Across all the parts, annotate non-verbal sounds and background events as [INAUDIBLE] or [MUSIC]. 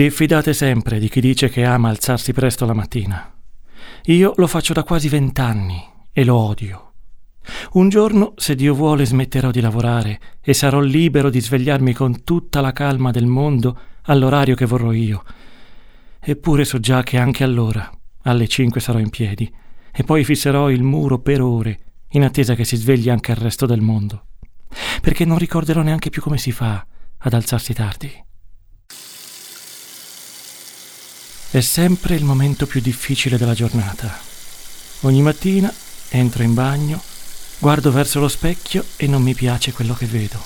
Diffidate sempre di chi dice che ama alzarsi presto la mattina. Io lo faccio da quasi vent'anni e lo odio. Un giorno, se Dio vuole, smetterò di lavorare e sarò libero di svegliarmi con tutta la calma del mondo all'orario che vorrò io. Eppure so già che anche allora, alle cinque sarò in piedi, e poi fisserò il muro per ore, in attesa che si svegli anche il resto del mondo. Perché non ricorderò neanche più come si fa ad alzarsi tardi. È sempre il momento più difficile della giornata. Ogni mattina entro in bagno, guardo verso lo specchio e non mi piace quello che vedo.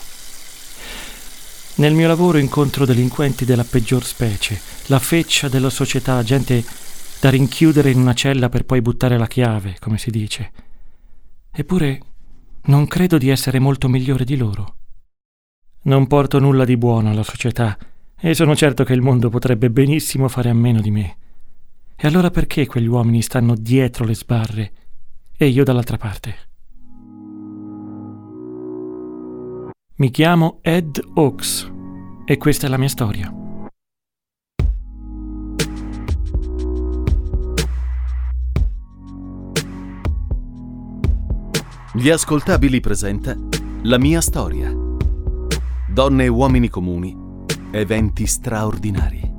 Nel mio lavoro incontro delinquenti della peggior specie, la feccia della società, gente da rinchiudere in una cella per poi buttare la chiave, come si dice. Eppure non credo di essere molto migliore di loro. Non porto nulla di buono alla società e sono certo che il mondo potrebbe benissimo fare a meno di me. E allora perché quegli uomini stanno dietro le sbarre e io dall'altra parte? Mi chiamo Ed Oaks e questa è la mia storia. Gli ascoltabili presenta La mia storia. Donne e uomini comuni Eventi straordinari.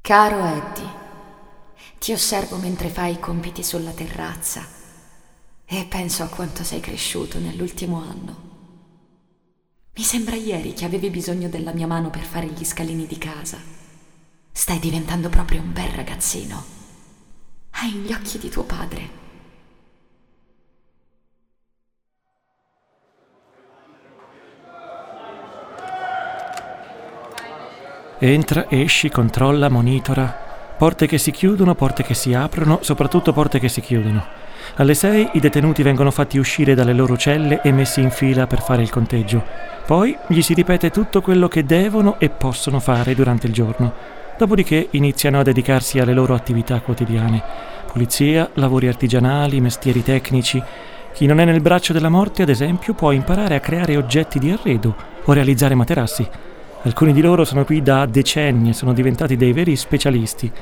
Caro Eddie, ti osservo mentre fai i compiti sulla terrazza e penso a quanto sei cresciuto nell'ultimo anno. Mi sembra ieri che avevi bisogno della mia mano per fare gli scalini di casa. Stai diventando proprio un bel ragazzino. Hai gli occhi di tuo padre. Entra, esci, controlla, monitora. Porte che si chiudono, porte che si aprono, soprattutto porte che si chiudono. Alle 6 i detenuti vengono fatti uscire dalle loro celle e messi in fila per fare il conteggio. Poi gli si ripete tutto quello che devono e possono fare durante il giorno. Dopodiché iniziano a dedicarsi alle loro attività quotidiane. Pulizia, lavori artigianali, mestieri tecnici. Chi non è nel braccio della morte, ad esempio, può imparare a creare oggetti di arredo o realizzare materassi. Alcuni di loro sono qui da decenni e sono diventati dei veri specialisti.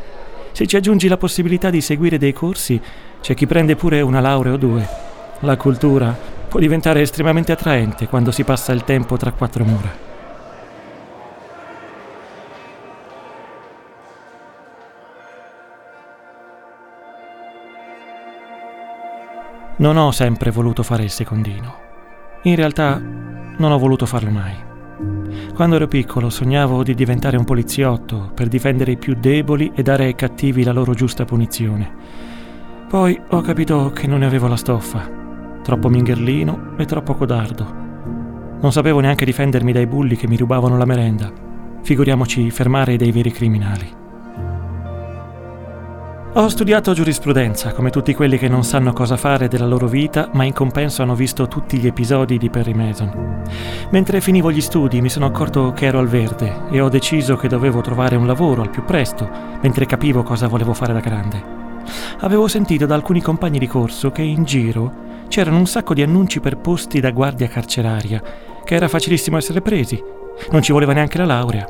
Se ci aggiungi la possibilità di seguire dei corsi, c'è chi prende pure una laurea o due. La cultura può diventare estremamente attraente quando si passa il tempo tra quattro mura. Non ho sempre voluto fare il secondino. In realtà non ho voluto farlo mai. Quando ero piccolo sognavo di diventare un poliziotto per difendere i più deboli e dare ai cattivi la loro giusta punizione. Poi ho capito che non ne avevo la stoffa. Troppo mingherlino e troppo codardo. Non sapevo neanche difendermi dai bulli che mi rubavano la merenda. Figuriamoci fermare dei veri criminali. Ho studiato giurisprudenza, come tutti quelli che non sanno cosa fare della loro vita, ma in compenso hanno visto tutti gli episodi di Perry Mason. Mentre finivo gli studi mi sono accorto che ero al verde e ho deciso che dovevo trovare un lavoro al più presto, mentre capivo cosa volevo fare da grande. Avevo sentito da alcuni compagni di corso che in giro c'erano un sacco di annunci per posti da guardia carceraria, che era facilissimo essere presi, non ci voleva neanche la laurea.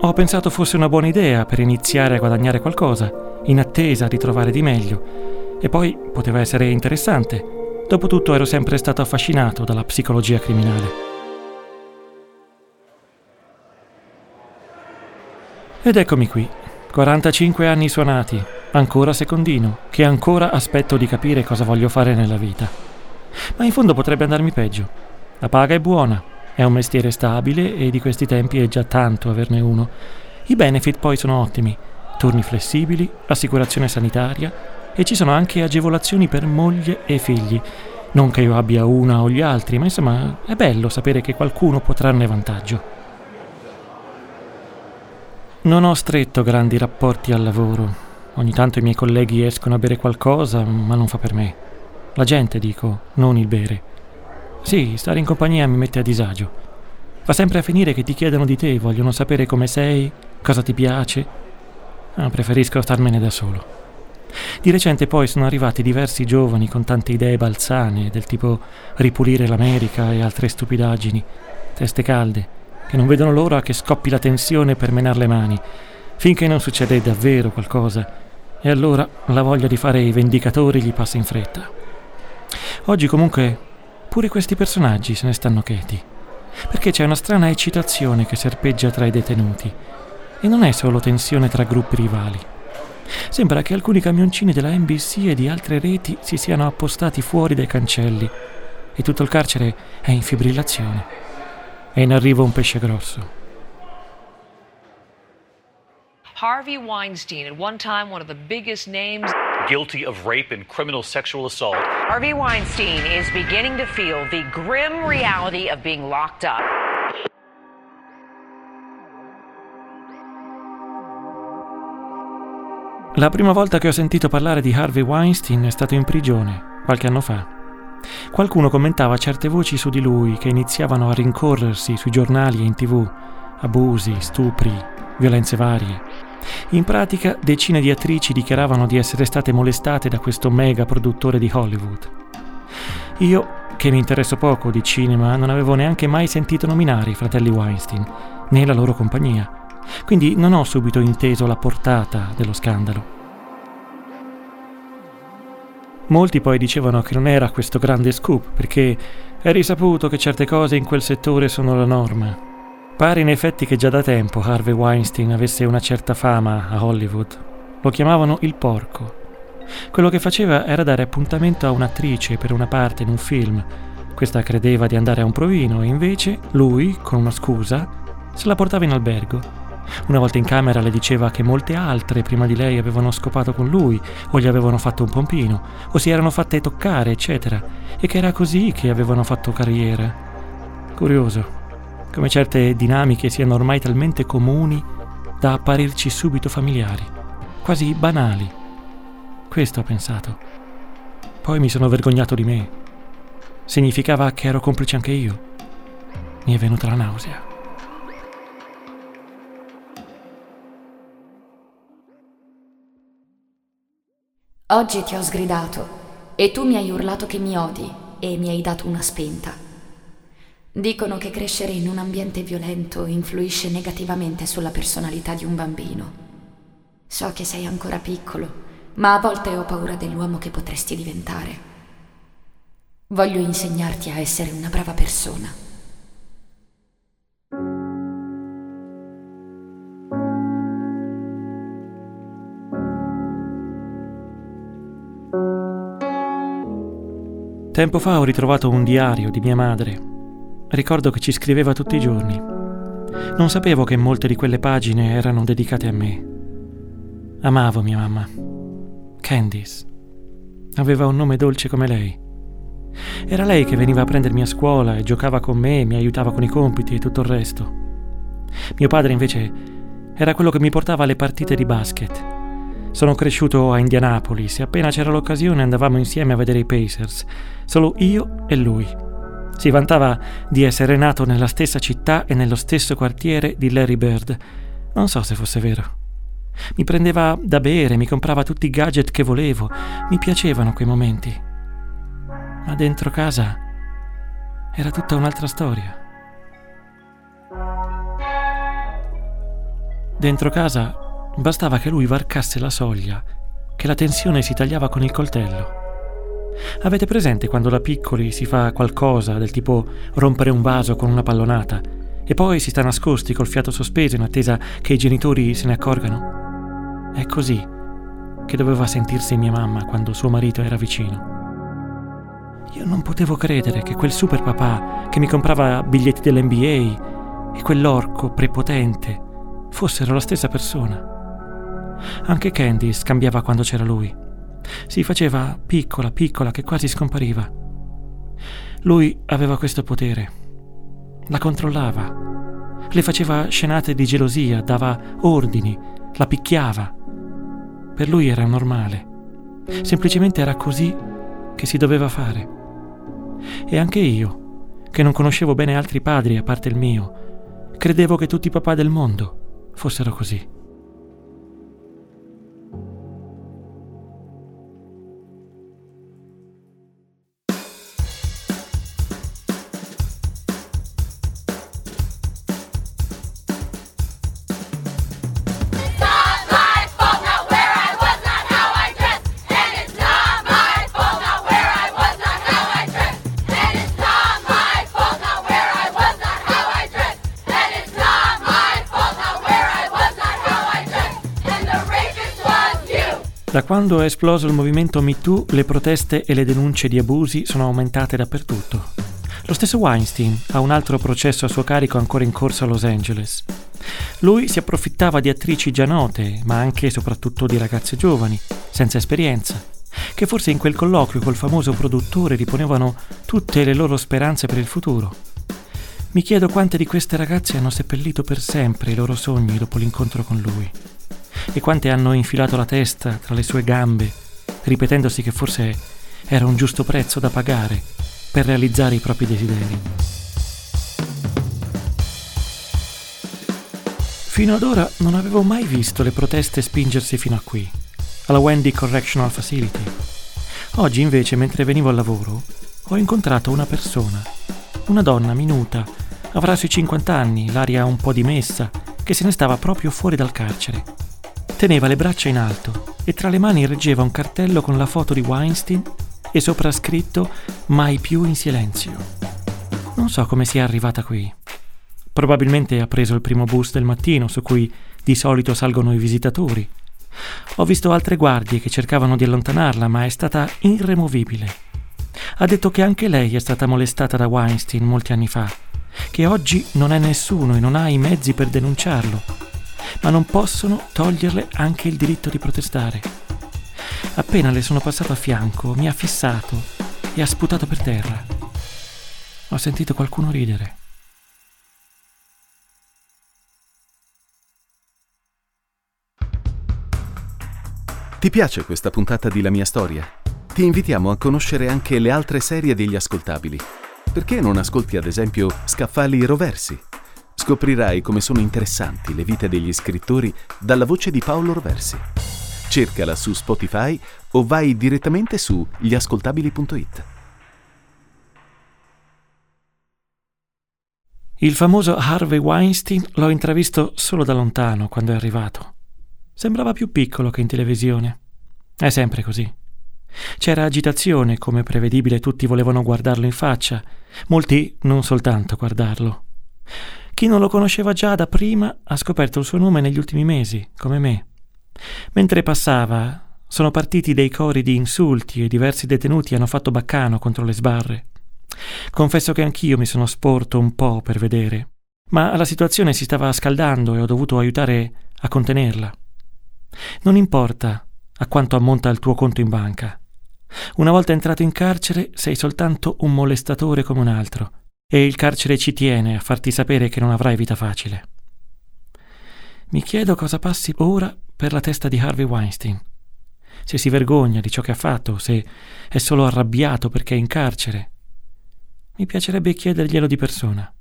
Ho pensato fosse una buona idea per iniziare a guadagnare qualcosa in attesa di trovare di meglio. E poi poteva essere interessante. Dopotutto ero sempre stato affascinato dalla psicologia criminale. Ed eccomi qui, 45 anni suonati, ancora secondino, che ancora aspetto di capire cosa voglio fare nella vita. Ma in fondo potrebbe andarmi peggio. La paga è buona, è un mestiere stabile e di questi tempi è già tanto averne uno. I benefit poi sono ottimi turni flessibili, assicurazione sanitaria e ci sono anche agevolazioni per moglie e figli. Non che io abbia una o gli altri, ma insomma è bello sapere che qualcuno può trarne vantaggio. Non ho stretto grandi rapporti al lavoro. Ogni tanto i miei colleghi escono a bere qualcosa, ma non fa per me. La gente, dico, non il bere. Sì, stare in compagnia mi mette a disagio. Va sempre a finire che ti chiedono di te, vogliono sapere come sei, cosa ti piace, Ah, preferisco starmene da solo. Di recente poi sono arrivati diversi giovani con tante idee balzane, del tipo ripulire l'America e altre stupidaggini, teste calde, che non vedono l'ora che scoppi la tensione per menar le mani, finché non succede davvero qualcosa, e allora la voglia di fare i vendicatori gli passa in fretta. Oggi comunque pure questi personaggi se ne stanno cheti, perché c'è una strana eccitazione che serpeggia tra i detenuti, e non è solo tensione tra gruppi rivali. Sembra che alcuni camioncini della NBC e di altre reti si siano appostati fuori dai cancelli e tutto il carcere è in fibrillazione. È in arrivo un pesce grosso. Harvey Weinstein, at one time one of the biggest names guilty of rape and criminal sexual assault. Harvey Weinstein is beginning to feel the grim reality of being locked up. La prima volta che ho sentito parlare di Harvey Weinstein è stato in prigione, qualche anno fa. Qualcuno commentava certe voci su di lui che iniziavano a rincorrersi sui giornali e in tv, abusi, stupri, violenze varie. In pratica decine di attrici dichiaravano di essere state molestate da questo mega produttore di Hollywood. Io, che mi interesso poco di cinema, non avevo neanche mai sentito nominare i fratelli Weinstein, né la loro compagnia quindi non ho subito inteso la portata dello scandalo. Molti poi dicevano che non era questo grande scoop, perché è risaputo che certe cose in quel settore sono la norma. Pare in effetti che già da tempo Harvey Weinstein avesse una certa fama a Hollywood. Lo chiamavano il porco. Quello che faceva era dare appuntamento a un'attrice per una parte in un film. Questa credeva di andare a un provino e invece lui, con una scusa, se la portava in albergo una volta in camera le diceva che molte altre prima di lei avevano scopato con lui, o gli avevano fatto un pompino, o si erano fatte toccare, eccetera, e che era così che avevano fatto carriera. Curioso, come certe dinamiche siano ormai talmente comuni da apparirci subito familiari, quasi banali. Questo ho pensato. Poi mi sono vergognato di me. Significava che ero complice anche io. Mi è venuta la nausea. Oggi ti ho sgridato e tu mi hai urlato che mi odi e mi hai dato una spenta. Dicono che crescere in un ambiente violento influisce negativamente sulla personalità di un bambino. So che sei ancora piccolo, ma a volte ho paura dell'uomo che potresti diventare. Voglio insegnarti a essere una brava persona. Tempo fa ho ritrovato un diario di mia madre. Ricordo che ci scriveva tutti i giorni. Non sapevo che molte di quelle pagine erano dedicate a me. Amavo mia mamma. Candice. Aveva un nome dolce come lei. Era lei che veniva a prendermi a scuola e giocava con me, mi aiutava con i compiti e tutto il resto. Mio padre invece era quello che mi portava alle partite di basket sono cresciuto a Indianapolis e appena c'era l'occasione andavamo insieme a vedere i Pacers, solo io e lui. Si vantava di essere nato nella stessa città e nello stesso quartiere di Larry Bird. Non so se fosse vero. Mi prendeva da bere, mi comprava tutti i gadget che volevo, mi piacevano quei momenti. Ma dentro casa era tutta un'altra storia. Dentro casa Bastava che lui varcasse la soglia, che la tensione si tagliava con il coltello. Avete presente quando da piccoli si fa qualcosa del tipo rompere un vaso con una pallonata e poi si sta nascosti col fiato sospeso in attesa che i genitori se ne accorgano? È così che doveva sentirsi mia mamma quando suo marito era vicino. Io non potevo credere che quel super papà che mi comprava biglietti dell'NBA e quell'orco prepotente fossero la stessa persona. Anche Candy scambiava quando c'era lui. Si faceva piccola, piccola, che quasi scompariva. Lui aveva questo potere. La controllava. Le faceva scenate di gelosia, dava ordini, la picchiava. Per lui era normale. Semplicemente era così che si doveva fare. E anche io, che non conoscevo bene altri padri a parte il mio, credevo che tutti i papà del mondo fossero così. Da quando è esploso il movimento MeToo, le proteste e le denunce di abusi sono aumentate dappertutto. Lo stesso Weinstein ha un altro processo a suo carico ancora in corso a Los Angeles. Lui si approfittava di attrici già note, ma anche e soprattutto di ragazze giovani, senza esperienza, che forse in quel colloquio col famoso produttore riponevano tutte le loro speranze per il futuro. Mi chiedo quante di queste ragazze hanno seppellito per sempre i loro sogni dopo l'incontro con lui e quante hanno infilato la testa tra le sue gambe, ripetendosi che forse era un giusto prezzo da pagare per realizzare i propri desideri. Fino ad ora non avevo mai visto le proteste spingersi fino a qui, alla Wendy Correctional Facility. Oggi invece, mentre venivo al lavoro, ho incontrato una persona, una donna minuta, avrà sui 50 anni, l'aria un po' dimessa, che se ne stava proprio fuori dal carcere. Teneva le braccia in alto e tra le mani reggeva un cartello con la foto di Weinstein e sopra scritto Mai più in silenzio. Non so come sia arrivata qui. Probabilmente ha preso il primo bus del mattino su cui di solito salgono i visitatori. Ho visto altre guardie che cercavano di allontanarla, ma è stata irremovibile. Ha detto che anche lei è stata molestata da Weinstein molti anni fa, che oggi non è nessuno e non ha i mezzi per denunciarlo, ma non possono toglierle anche il diritto di protestare. Appena le sono passato a fianco, mi ha fissato e ha sputato per terra. Ho sentito qualcuno ridere. Ti piace questa puntata di La mia storia? Ti invitiamo a conoscere anche le altre serie degli ascoltabili. Perché non ascolti ad esempio Scaffali Roversi? Scoprirai come sono interessanti le vite degli scrittori dalla voce di Paolo Roversi. Cercala su Spotify o vai direttamente su gliascoltabili.it. Il famoso Harvey Weinstein l'ho intravisto solo da lontano quando è arrivato. Sembrava più piccolo che in televisione. È sempre così. C'era agitazione, come prevedibile tutti volevano guardarlo in faccia, molti non soltanto guardarlo. Chi non lo conosceva già da prima ha scoperto il suo nome negli ultimi mesi, come me. Mentre passava, sono partiti dei cori di insulti e diversi detenuti hanno fatto baccano contro le sbarre. Confesso che anch'io mi sono sporto un po' per vedere, ma la situazione si stava scaldando e ho dovuto aiutare a contenerla. Non importa a quanto ammonta il tuo conto in banca. Una volta entrato in carcere sei soltanto un molestatore come un altro e il carcere ci tiene a farti sapere che non avrai vita facile. Mi chiedo cosa passi ora per la testa di Harvey Weinstein. Se si vergogna di ciò che ha fatto, se è solo arrabbiato perché è in carcere. Mi piacerebbe chiederglielo di persona.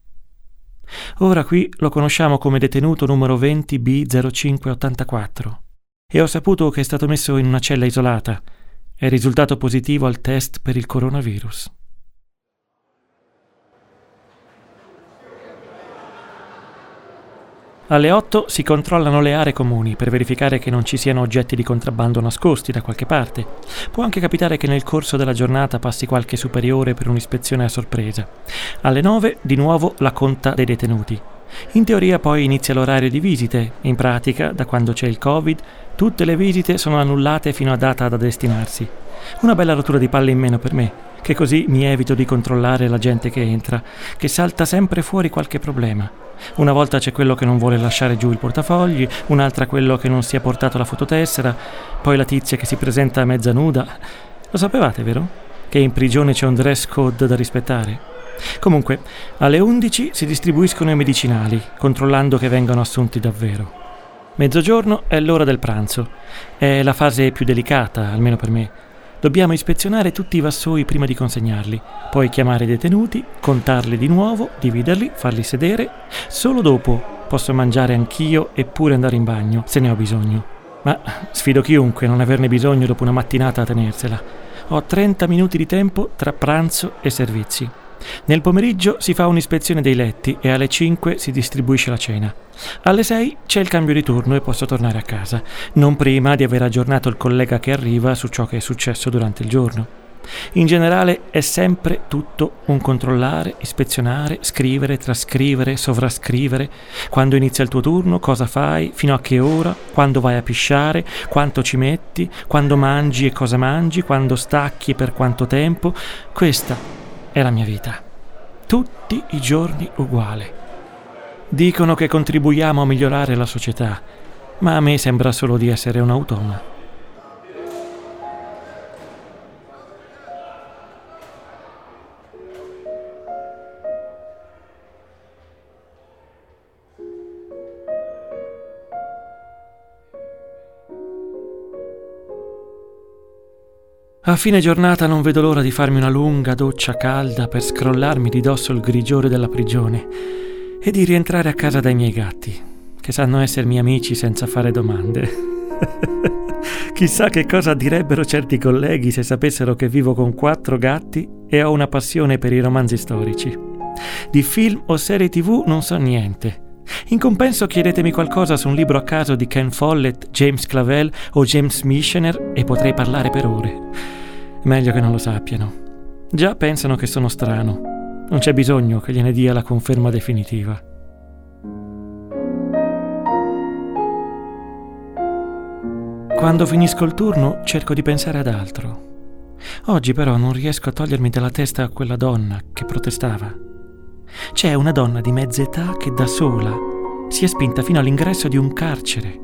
Ora qui lo conosciamo come detenuto numero 20B0584 e ho saputo che è stato messo in una cella isolata. È risultato positivo al test per il coronavirus. Alle 8 si controllano le aree comuni per verificare che non ci siano oggetti di contrabbando nascosti da qualche parte. Può anche capitare che nel corso della giornata passi qualche superiore per un'ispezione a sorpresa. Alle 9 di nuovo la conta dei detenuti. In teoria poi inizia l'orario di visite, in pratica, da quando c'è il Covid, tutte le visite sono annullate fino a data da destinarsi. Una bella rottura di palle in meno per me, che così mi evito di controllare la gente che entra, che salta sempre fuori qualche problema. Una volta c'è quello che non vuole lasciare giù il portafogli, un'altra quello che non si è portato la fototessera, poi la tizia che si presenta mezza nuda. Lo sapevate, vero? Che in prigione c'è un dress code da rispettare? Comunque, alle 11 si distribuiscono i medicinali, controllando che vengano assunti davvero. Mezzogiorno è l'ora del pranzo. È la fase più delicata, almeno per me. Dobbiamo ispezionare tutti i vassoi prima di consegnarli, poi chiamare i detenuti, contarli di nuovo, dividerli, farli sedere. Solo dopo posso mangiare anch'io e pure andare in bagno, se ne ho bisogno. Ma sfido chiunque a non averne bisogno dopo una mattinata a tenersela. Ho 30 minuti di tempo tra pranzo e servizi. Nel pomeriggio si fa un'ispezione dei letti e alle 5 si distribuisce la cena. Alle 6 c'è il cambio di turno e posso tornare a casa, non prima di aver aggiornato il collega che arriva su ciò che è successo durante il giorno. In generale è sempre tutto un controllare, ispezionare, scrivere, trascrivere, sovrascrivere, quando inizia il tuo turno, cosa fai, fino a che ora, quando vai a pisciare, quanto ci metti, quando mangi e cosa mangi, quando stacchi e per quanto tempo. Questa è la mia vita. Tutti i giorni uguale. Dicono che contribuiamo a migliorare la società, ma a me sembra solo di essere un automa. A fine giornata non vedo l'ora di farmi una lunga doccia calda per scrollarmi di dosso il grigiore della prigione e di rientrare a casa dai miei gatti, che sanno essermi amici senza fare domande. [LAUGHS] Chissà che cosa direbbero certi colleghi se sapessero che vivo con quattro gatti e ho una passione per i romanzi storici. Di film o serie tv non so niente. In compenso chiedetemi qualcosa su un libro a caso di Ken Follett, James Clavell o James Michener e potrei parlare per ore. Meglio che non lo sappiano. Già pensano che sono strano. Non c'è bisogno che gliene dia la conferma definitiva. Quando finisco il turno cerco di pensare ad altro. Oggi però non riesco a togliermi dalla testa quella donna che protestava. C'è una donna di mezza età che da sola si è spinta fino all'ingresso di un carcere,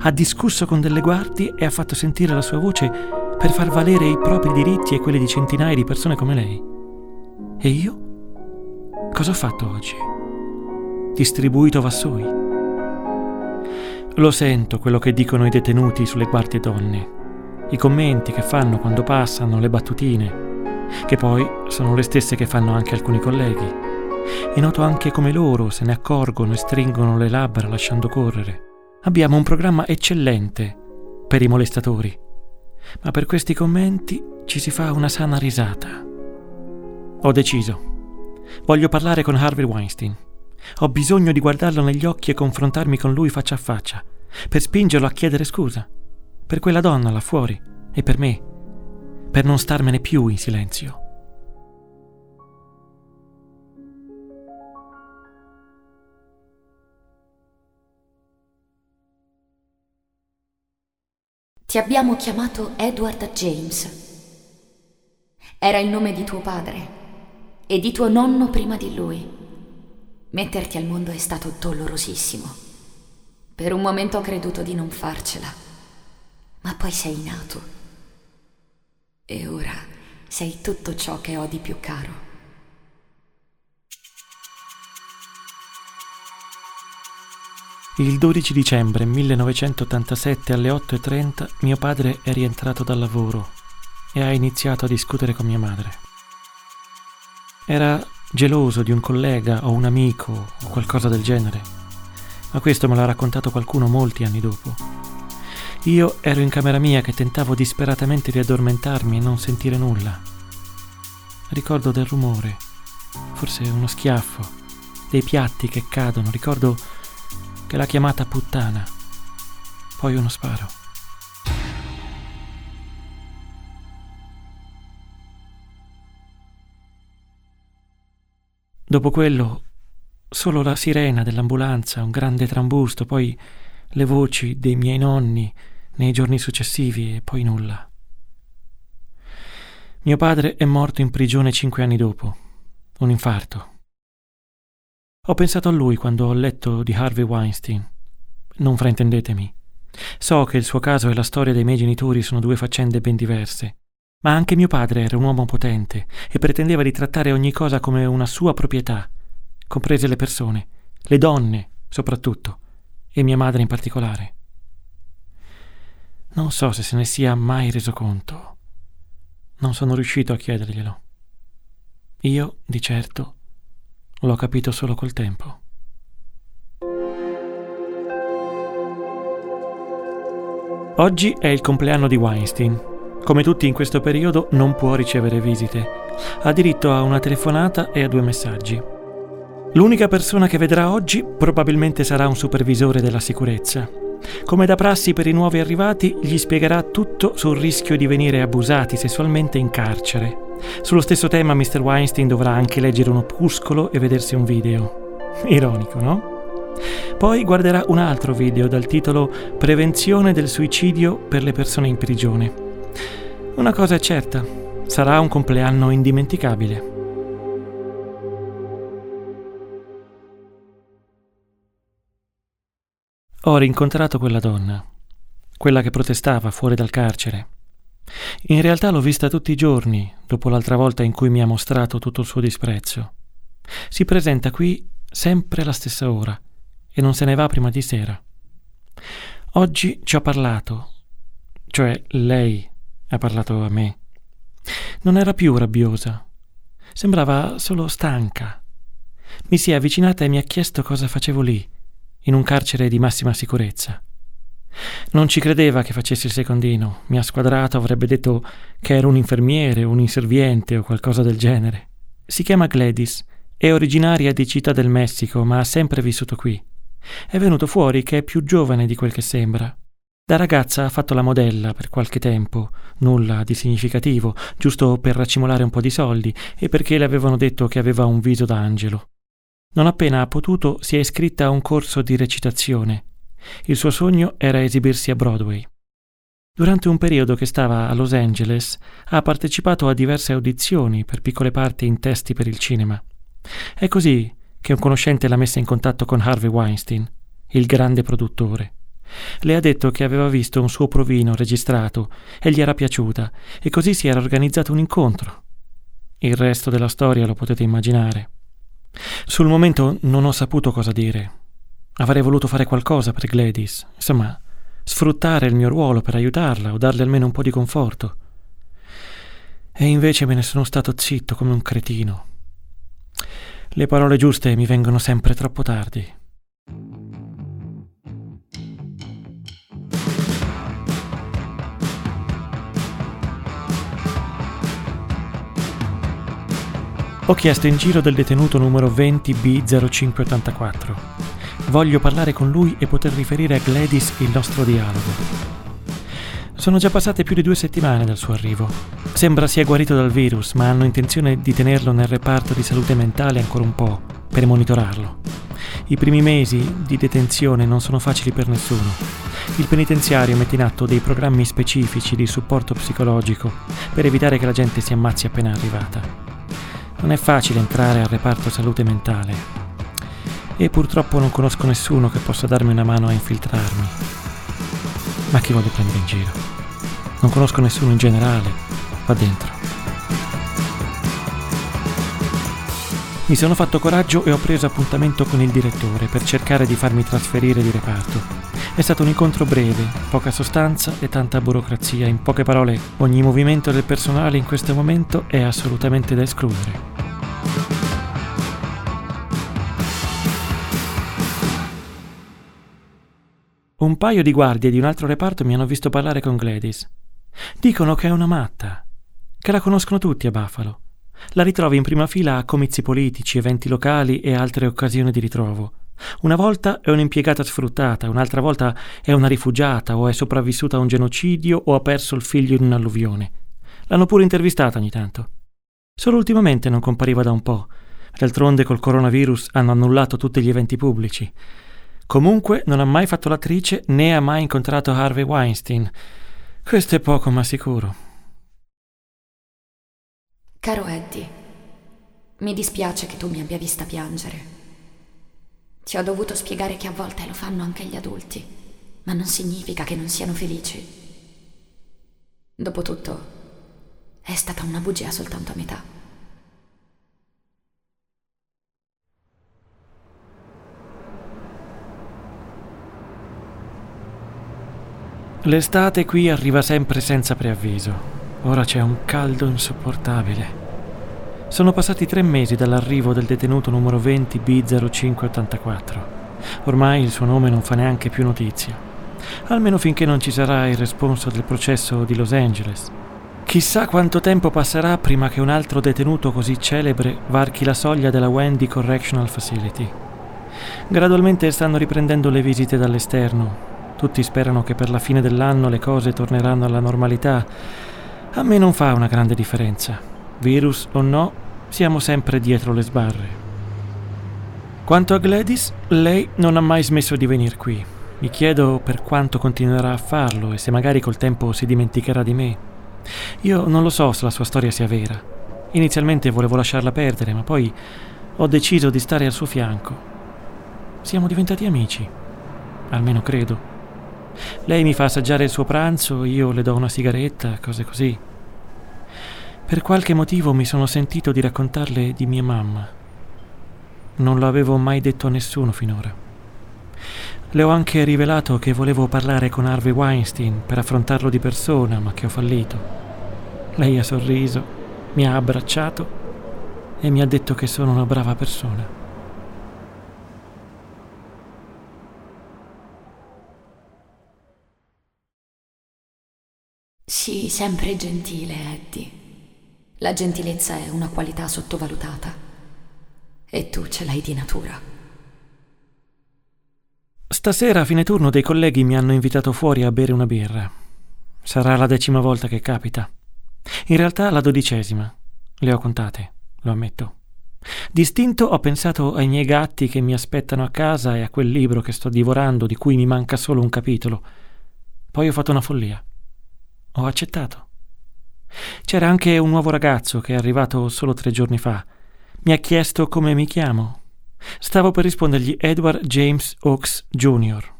ha discusso con delle guardie e ha fatto sentire la sua voce per far valere i propri diritti e quelli di centinaia di persone come lei. E io? Cosa ho fatto oggi? Distribuito vassoi. Lo sento quello che dicono i detenuti sulle guardie donne, i commenti che fanno quando passano, le battutine, che poi sono le stesse che fanno anche alcuni colleghi. E noto anche come loro se ne accorgono e stringono le labbra lasciando correre. Abbiamo un programma eccellente per i molestatori ma per questi commenti ci si fa una sana risata. Ho deciso. Voglio parlare con Harvey Weinstein. Ho bisogno di guardarlo negli occhi e confrontarmi con lui faccia a faccia, per spingerlo a chiedere scusa. Per quella donna là fuori e per me. Per non starmene più in silenzio. Ti abbiamo chiamato Edward James. Era il nome di tuo padre e di tuo nonno prima di lui. Metterti al mondo è stato dolorosissimo. Per un momento ho creduto di non farcela, ma poi sei nato. E ora sei tutto ciò che ho di più caro. Il 12 dicembre 1987 alle 8.30 mio padre è rientrato dal lavoro e ha iniziato a discutere con mia madre. Era geloso di un collega o un amico o qualcosa del genere, ma questo me l'ha raccontato qualcuno molti anni dopo. Io ero in camera mia che tentavo disperatamente di addormentarmi e non sentire nulla. Ricordo del rumore, forse uno schiaffo, dei piatti che cadono, ricordo che l'ha chiamata puttana. Poi uno sparo. Dopo quello, solo la sirena dell'ambulanza, un grande trambusto, poi le voci dei miei nonni nei giorni successivi e poi nulla. Mio padre è morto in prigione cinque anni dopo, un infarto. Ho pensato a lui quando ho letto di Harvey Weinstein. Non fraintendetemi. So che il suo caso e la storia dei miei genitori sono due faccende ben diverse. Ma anche mio padre era un uomo potente e pretendeva di trattare ogni cosa come una sua proprietà, comprese le persone, le donne soprattutto, e mia madre in particolare. Non so se se ne sia mai reso conto. Non sono riuscito a chiederglielo. Io, di certo, L'ho capito solo col tempo. Oggi è il compleanno di Weinstein. Come tutti in questo periodo non può ricevere visite. Ha diritto a una telefonata e a due messaggi. L'unica persona che vedrà oggi probabilmente sarà un supervisore della sicurezza, Come da prassi per i nuovi arrivati, gli spiegherà tutto sul rischio di venire abusati sessualmente in carcere. Sullo stesso tema Mr. Weinstein dovrà anche leggere un opuscolo e vedersi un video. Ironico, no? Poi guarderà un altro video dal titolo Prevenzione del suicidio per le persone in prigione. Una cosa è certa, sarà un compleanno indimenticabile. Ho rincontrato quella donna, quella che protestava fuori dal carcere. In realtà l'ho vista tutti i giorni, dopo l'altra volta in cui mi ha mostrato tutto il suo disprezzo. Si presenta qui sempre alla stessa ora e non se ne va prima di sera. Oggi ci ho parlato, cioè lei ha parlato a me. Non era più rabbiosa, sembrava solo stanca. Mi si è avvicinata e mi ha chiesto cosa facevo lì in un carcere di massima sicurezza. Non ci credeva che facessi il secondino, mi ha squadrato, avrebbe detto che ero un infermiere, un inserviente o qualcosa del genere. Si chiama Gladys, è originaria di Città del Messico, ma ha sempre vissuto qui. È venuto fuori che è più giovane di quel che sembra. Da ragazza ha fatto la modella per qualche tempo, nulla di significativo, giusto per raccimolare un po' di soldi e perché le avevano detto che aveva un viso da angelo. Non appena ha potuto si è iscritta a un corso di recitazione. Il suo sogno era esibirsi a Broadway. Durante un periodo che stava a Los Angeles ha partecipato a diverse audizioni per piccole parti in testi per il cinema. È così che un conoscente l'ha messa in contatto con Harvey Weinstein, il grande produttore. Le ha detto che aveva visto un suo provino registrato e gli era piaciuta, e così si era organizzato un incontro. Il resto della storia lo potete immaginare. Sul momento non ho saputo cosa dire. Avrei voluto fare qualcosa per Gladys, insomma, sfruttare il mio ruolo per aiutarla o darle almeno un po' di conforto. E invece me ne sono stato zitto come un cretino. Le parole giuste mi vengono sempre troppo tardi. Ho chiesto in giro del detenuto numero 20B0584. Voglio parlare con lui e poter riferire a Gladys il nostro dialogo. Sono già passate più di due settimane dal suo arrivo. Sembra sia guarito dal virus, ma hanno intenzione di tenerlo nel reparto di salute mentale ancora un po', per monitorarlo. I primi mesi di detenzione non sono facili per nessuno. Il penitenziario mette in atto dei programmi specifici di supporto psicologico per evitare che la gente si ammazzi appena arrivata. Non è facile entrare al reparto salute mentale e purtroppo non conosco nessuno che possa darmi una mano a infiltrarmi. Ma chi voglio prendere in giro? Non conosco nessuno in generale, qua dentro. Mi sono fatto coraggio e ho preso appuntamento con il direttore per cercare di farmi trasferire di reparto. È stato un incontro breve, poca sostanza e tanta burocrazia. In poche parole, ogni movimento del personale in questo momento è assolutamente da escludere. Un paio di guardie di un altro reparto mi hanno visto parlare con Gladys. Dicono che è una matta, che la conoscono tutti a Buffalo. La ritrovi in prima fila a comizi politici, eventi locali e altre occasioni di ritrovo. Una volta è un'impiegata sfruttata, un'altra volta è una rifugiata o è sopravvissuta a un genocidio o ha perso il figlio in un'alluvione. L'hanno pure intervistata ogni tanto. Solo ultimamente non compariva da un po'. D'altronde col coronavirus hanno annullato tutti gli eventi pubblici. Comunque non ha mai fatto l'attrice né ha mai incontrato Harvey Weinstein. Questo è poco ma sicuro. Caro Eddie, mi dispiace che tu mi abbia vista piangere. Ti ho dovuto spiegare che a volte lo fanno anche gli adulti, ma non significa che non siano felici. Dopotutto, è stata una bugia soltanto a metà. L'estate qui arriva sempre senza preavviso. Ora c'è un caldo insopportabile. Sono passati tre mesi dall'arrivo del detenuto numero 20 B0584. Ormai il suo nome non fa neanche più notizia. Almeno finché non ci sarà il responso del processo di Los Angeles. Chissà quanto tempo passerà prima che un altro detenuto così celebre varchi la soglia della Wendy Correctional Facility. Gradualmente stanno riprendendo le visite dall'esterno Tutti sperano che per la fine dell'anno le cose torneranno alla normalità. A me non fa una grande differenza. Virus o no, siamo sempre dietro le sbarre. Quanto a Gladys, lei non ha mai smesso di venire qui. Mi chiedo per quanto continuerà a farlo e se magari col tempo si dimenticherà di me. Io non lo so se la sua storia sia vera. Inizialmente volevo lasciarla perdere, ma poi ho deciso di stare al suo fianco. Siamo diventati amici, almeno credo. Lei mi fa assaggiare il suo pranzo, io le do una sigaretta, cose così. Per qualche motivo mi sono sentito di raccontarle di mia mamma. Non lo avevo mai detto a nessuno finora. Le ho anche rivelato che volevo parlare con Harvey Weinstein per affrontarlo di persona, ma che ho fallito. Lei ha sorriso, mi ha abbracciato e mi ha detto che sono una brava persona. Sii sempre gentile, Eddie. La gentilezza è una qualità sottovalutata. E tu ce l'hai di natura. Stasera a fine turno dei colleghi mi hanno invitato fuori a bere una birra. Sarà la decima volta che capita. In realtà la dodicesima. Le ho contate, lo ammetto. Distinto ho pensato ai miei gatti che mi aspettano a casa e a quel libro che sto divorando di cui mi manca solo un capitolo. Poi ho fatto una follia. Ho accettato. C'era anche un nuovo ragazzo che è arrivato solo tre giorni fa. Mi ha chiesto come mi chiamo Stavo per rispondergli Edward James Oaks Jr.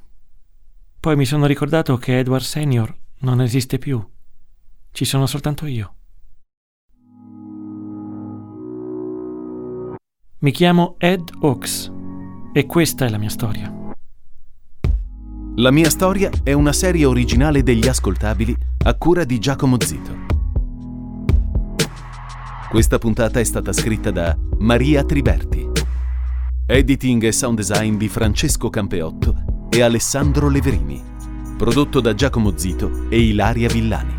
Poi mi sono ricordato che Edward Senior non esiste più. Ci sono soltanto io. Mi chiamo Ed Oaks e questa è la mia storia. La mia storia è una serie originale degli ascoltabili a cura di Giacomo Zito. Questa puntata è stata scritta da Maria Triberti. Editing e sound design di Francesco Campeotto e Alessandro Leverini. Prodotto da Giacomo Zito e Ilaria Villani.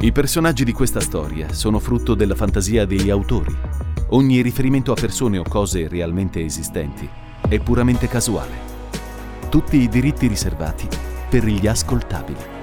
I personaggi di questa storia sono frutto della fantasia degli autori. Ogni riferimento a persone o cose realmente esistenti è puramente casuale. Tutti i diritti riservati per gli ascoltabili.